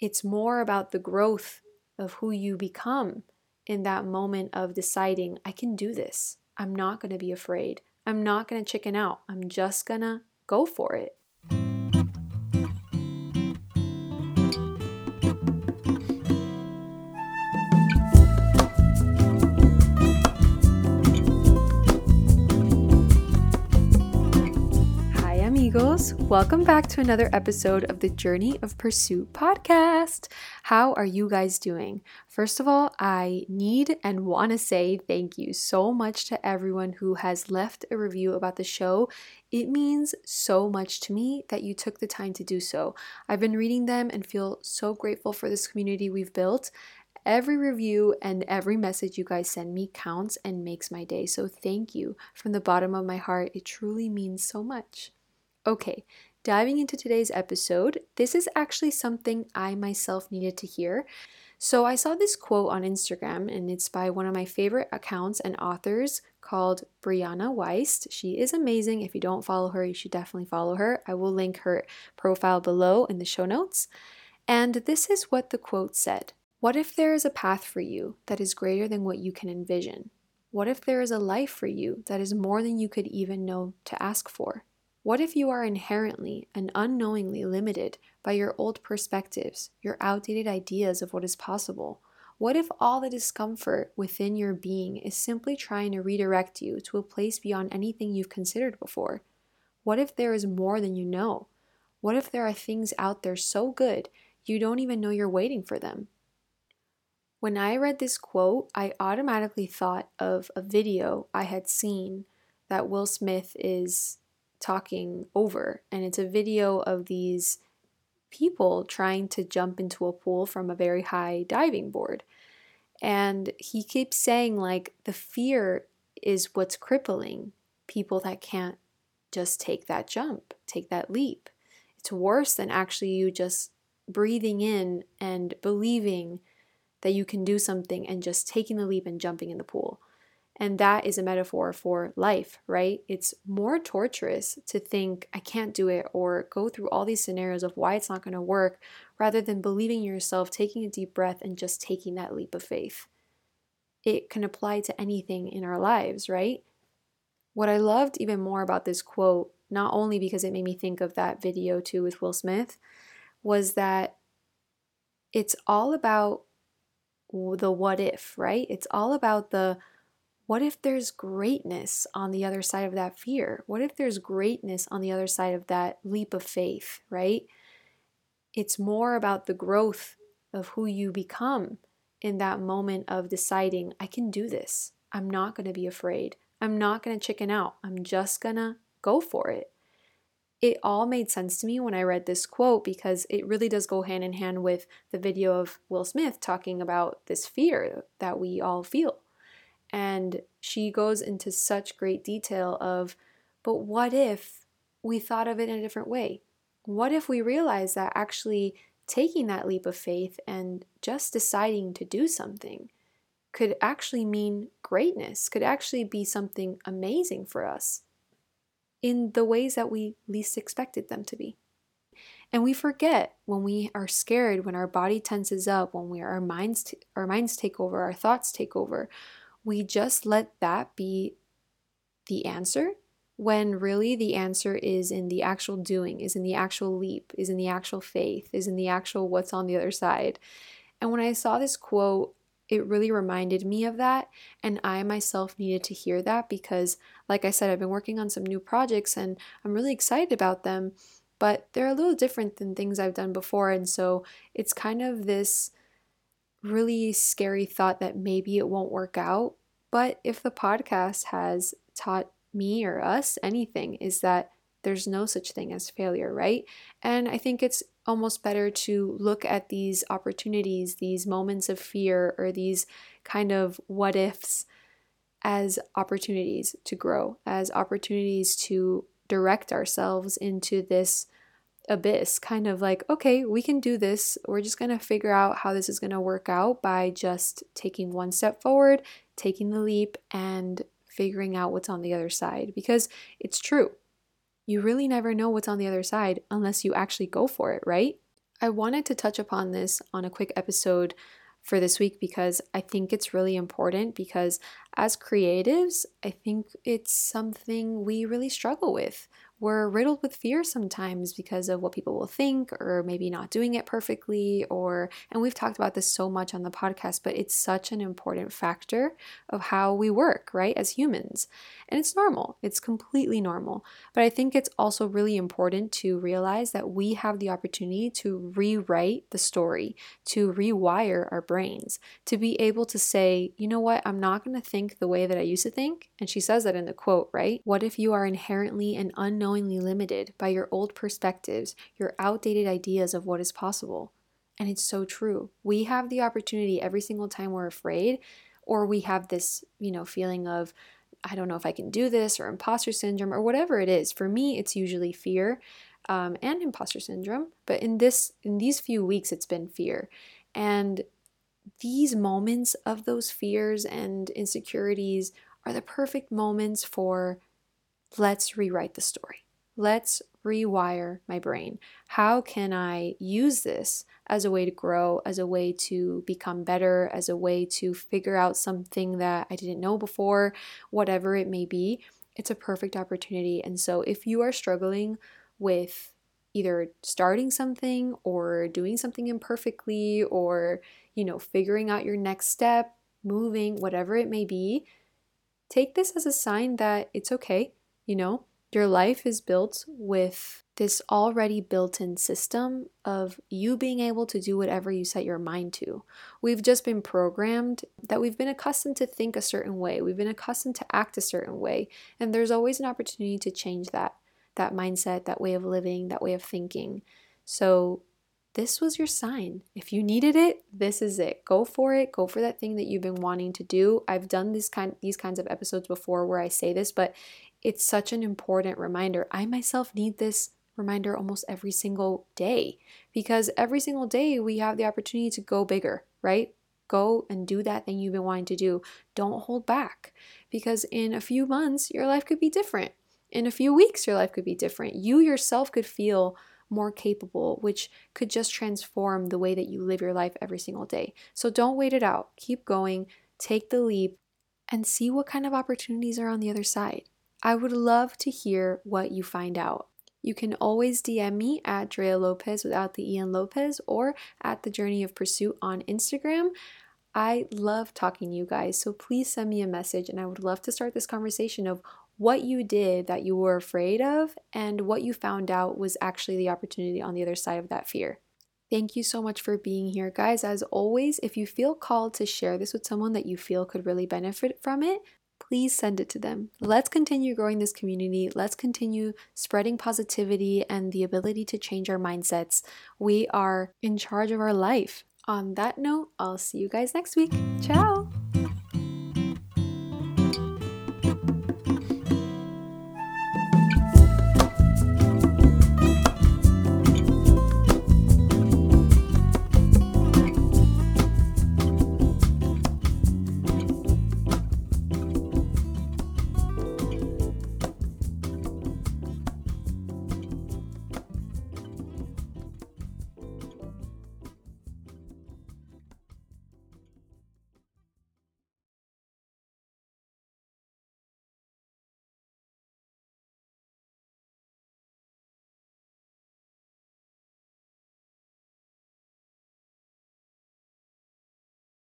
It's more about the growth of who you become in that moment of deciding, I can do this. I'm not going to be afraid. I'm not going to chicken out. I'm just going to go for it. Welcome back to another episode of the Journey of Pursuit podcast. How are you guys doing? First of all, I need and want to say thank you so much to everyone who has left a review about the show. It means so much to me that you took the time to do so. I've been reading them and feel so grateful for this community we've built. Every review and every message you guys send me counts and makes my day. So, thank you from the bottom of my heart. It truly means so much. Okay, diving into today's episode, this is actually something I myself needed to hear. So I saw this quote on Instagram, and it's by one of my favorite accounts and authors called Brianna Wiest. She is amazing. If you don't follow her, you should definitely follow her. I will link her profile below in the show notes. And this is what the quote said What if there is a path for you that is greater than what you can envision? What if there is a life for you that is more than you could even know to ask for? What if you are inherently and unknowingly limited by your old perspectives, your outdated ideas of what is possible? What if all the discomfort within your being is simply trying to redirect you to a place beyond anything you've considered before? What if there is more than you know? What if there are things out there so good you don't even know you're waiting for them? When I read this quote, I automatically thought of a video I had seen that Will Smith is talking over. And it's a video of these people trying to jump into a pool from a very high diving board. And he keeps saying, like, the fear is what's crippling people that can't just take that jump, take that leap. It's worse than actually you just breathing in and believing that you can do something and just taking the leap and jumping in the pool. And that is a metaphor for life, right? It's more torturous to think, I can't do it, or go through all these scenarios of why it's not going to work, rather than believing yourself, taking a deep breath, and just taking that leap of faith. It can apply to anything in our lives, right? What I loved even more about this quote, not only because it made me think of that video too with Will Smith, was that it's all about the what if, right? It's all about the what if there's greatness on the other side of that fear? What if there's greatness on the other side of that leap of faith, right? It's more about the growth of who you become in that moment of deciding, I can do this. I'm not going to be afraid. I'm not going to chicken out. I'm just going to go for it. It all made sense to me when I read this quote because it really does go hand in hand with the video of Will Smith talking about this fear that we all feel. And she goes into such great detail of, but what if we thought of it in a different way? What if we realized that actually taking that leap of faith and just deciding to do something could actually mean greatness, could actually be something amazing for us in the ways that we least expected them to be? And we forget when we are scared, when our body tenses up, when we our minds our minds take over, our thoughts take over, we just let that be the answer when really the answer is in the actual doing, is in the actual leap, is in the actual faith, is in the actual what's on the other side. And when I saw this quote, it really reminded me of that. And I myself needed to hear that because, like I said, I've been working on some new projects and I'm really excited about them, but they're a little different than things I've done before. And so it's kind of this really scary thought that maybe it won't work out. But if the podcast has taught me or us anything, is that there's no such thing as failure, right? And I think it's almost better to look at these opportunities, these moments of fear, or these kind of what ifs as opportunities to grow, as opportunities to direct ourselves into this abyss, kind of like, okay, we can do this. We're just going to figure out how this is going to work out by just taking one step forward, taking the leap, and figuring out what's on the other side. Because it's true. You really never know what's on the other side unless you actually go for it, right? I wanted to touch upon this on a quick episode for this week because I think it's really important because as creatives, I think it's something we really struggle with we're riddled with fear sometimes because of what people will think or maybe not doing it perfectly or and we've talked about this so much on the podcast but it's such an important factor of how we work right as humans. And it's normal. It's completely normal. But i think it's also really important to realize that we have the opportunity to rewrite the story to rewire our brains to be able to say you know what? I'm not going to think the way that i used to think. And she says that in the quote right? What if you are inherently an unknown unknowingly limited by your old perspectives, your outdated ideas of what is possible. And it's so true. We have the opportunity every single time we're afraid, or we have this, you know, feeling of, I don't know if I can do this, or imposter syndrome, or whatever it is. For me, it's usually fear um, and imposter syndrome. But in this, in these few weeks, it's been fear, and these moments of those fears and insecurities are the perfect moments for let's rewrite the story. Let's rewire my brain. How can I use this as a way to grow, as a way to become better, as a way to figure out something that I didn't know before, whatever it may be? It's a perfect opportunity. And so if you are struggling with either starting something or doing something imperfectly or, you know, figuring out your next step, moving, whatever it may be, take this as a sign that it's okay you know, your life is built with this already built in system of you being able to do whatever you set your mind to. We've just been programmed that we've been accustomed to think a certain way, we've been accustomed to act a certain way, and there's always an opportunity to change that that mindset, that way of living, that way of thinking. So this was your sign. If you needed it, this is it. Go for it. Go for that thing that you've been wanting to do. I've done this kind these kinds of episodes before where I say this, but it's such an important reminder. I myself need this reminder almost every single day because every single day we have the opportunity to go bigger, right? Go and do that thing you've been wanting to do. Don't hold back because in a few months, your life could be different. In a few weeks, your life could be different. You yourself could feel more capable, which could just transform the way that you live your life every single day. So don't wait it out. Keep going, take the leap, and see what kind of opportunities are on the other side. I would love to hear what you find out. You can always DM me at Drea Lopez without the Ian Lopez or at the Journey of Pursuit on Instagram. I love talking to you guys, so please send me a message and I would love to start this conversation of what you did that you were afraid of and what you found out was actually the opportunity on the other side of that fear. Thank you so much for being here, guys. As always, if you feel called to share this with someone that you feel could really benefit from it, please send it to them. Let's continue growing this community. Let's continue spreading positivity and the ability to change our mindsets. We are in charge of our life. On that note, I'll see you guys next week. Ciao.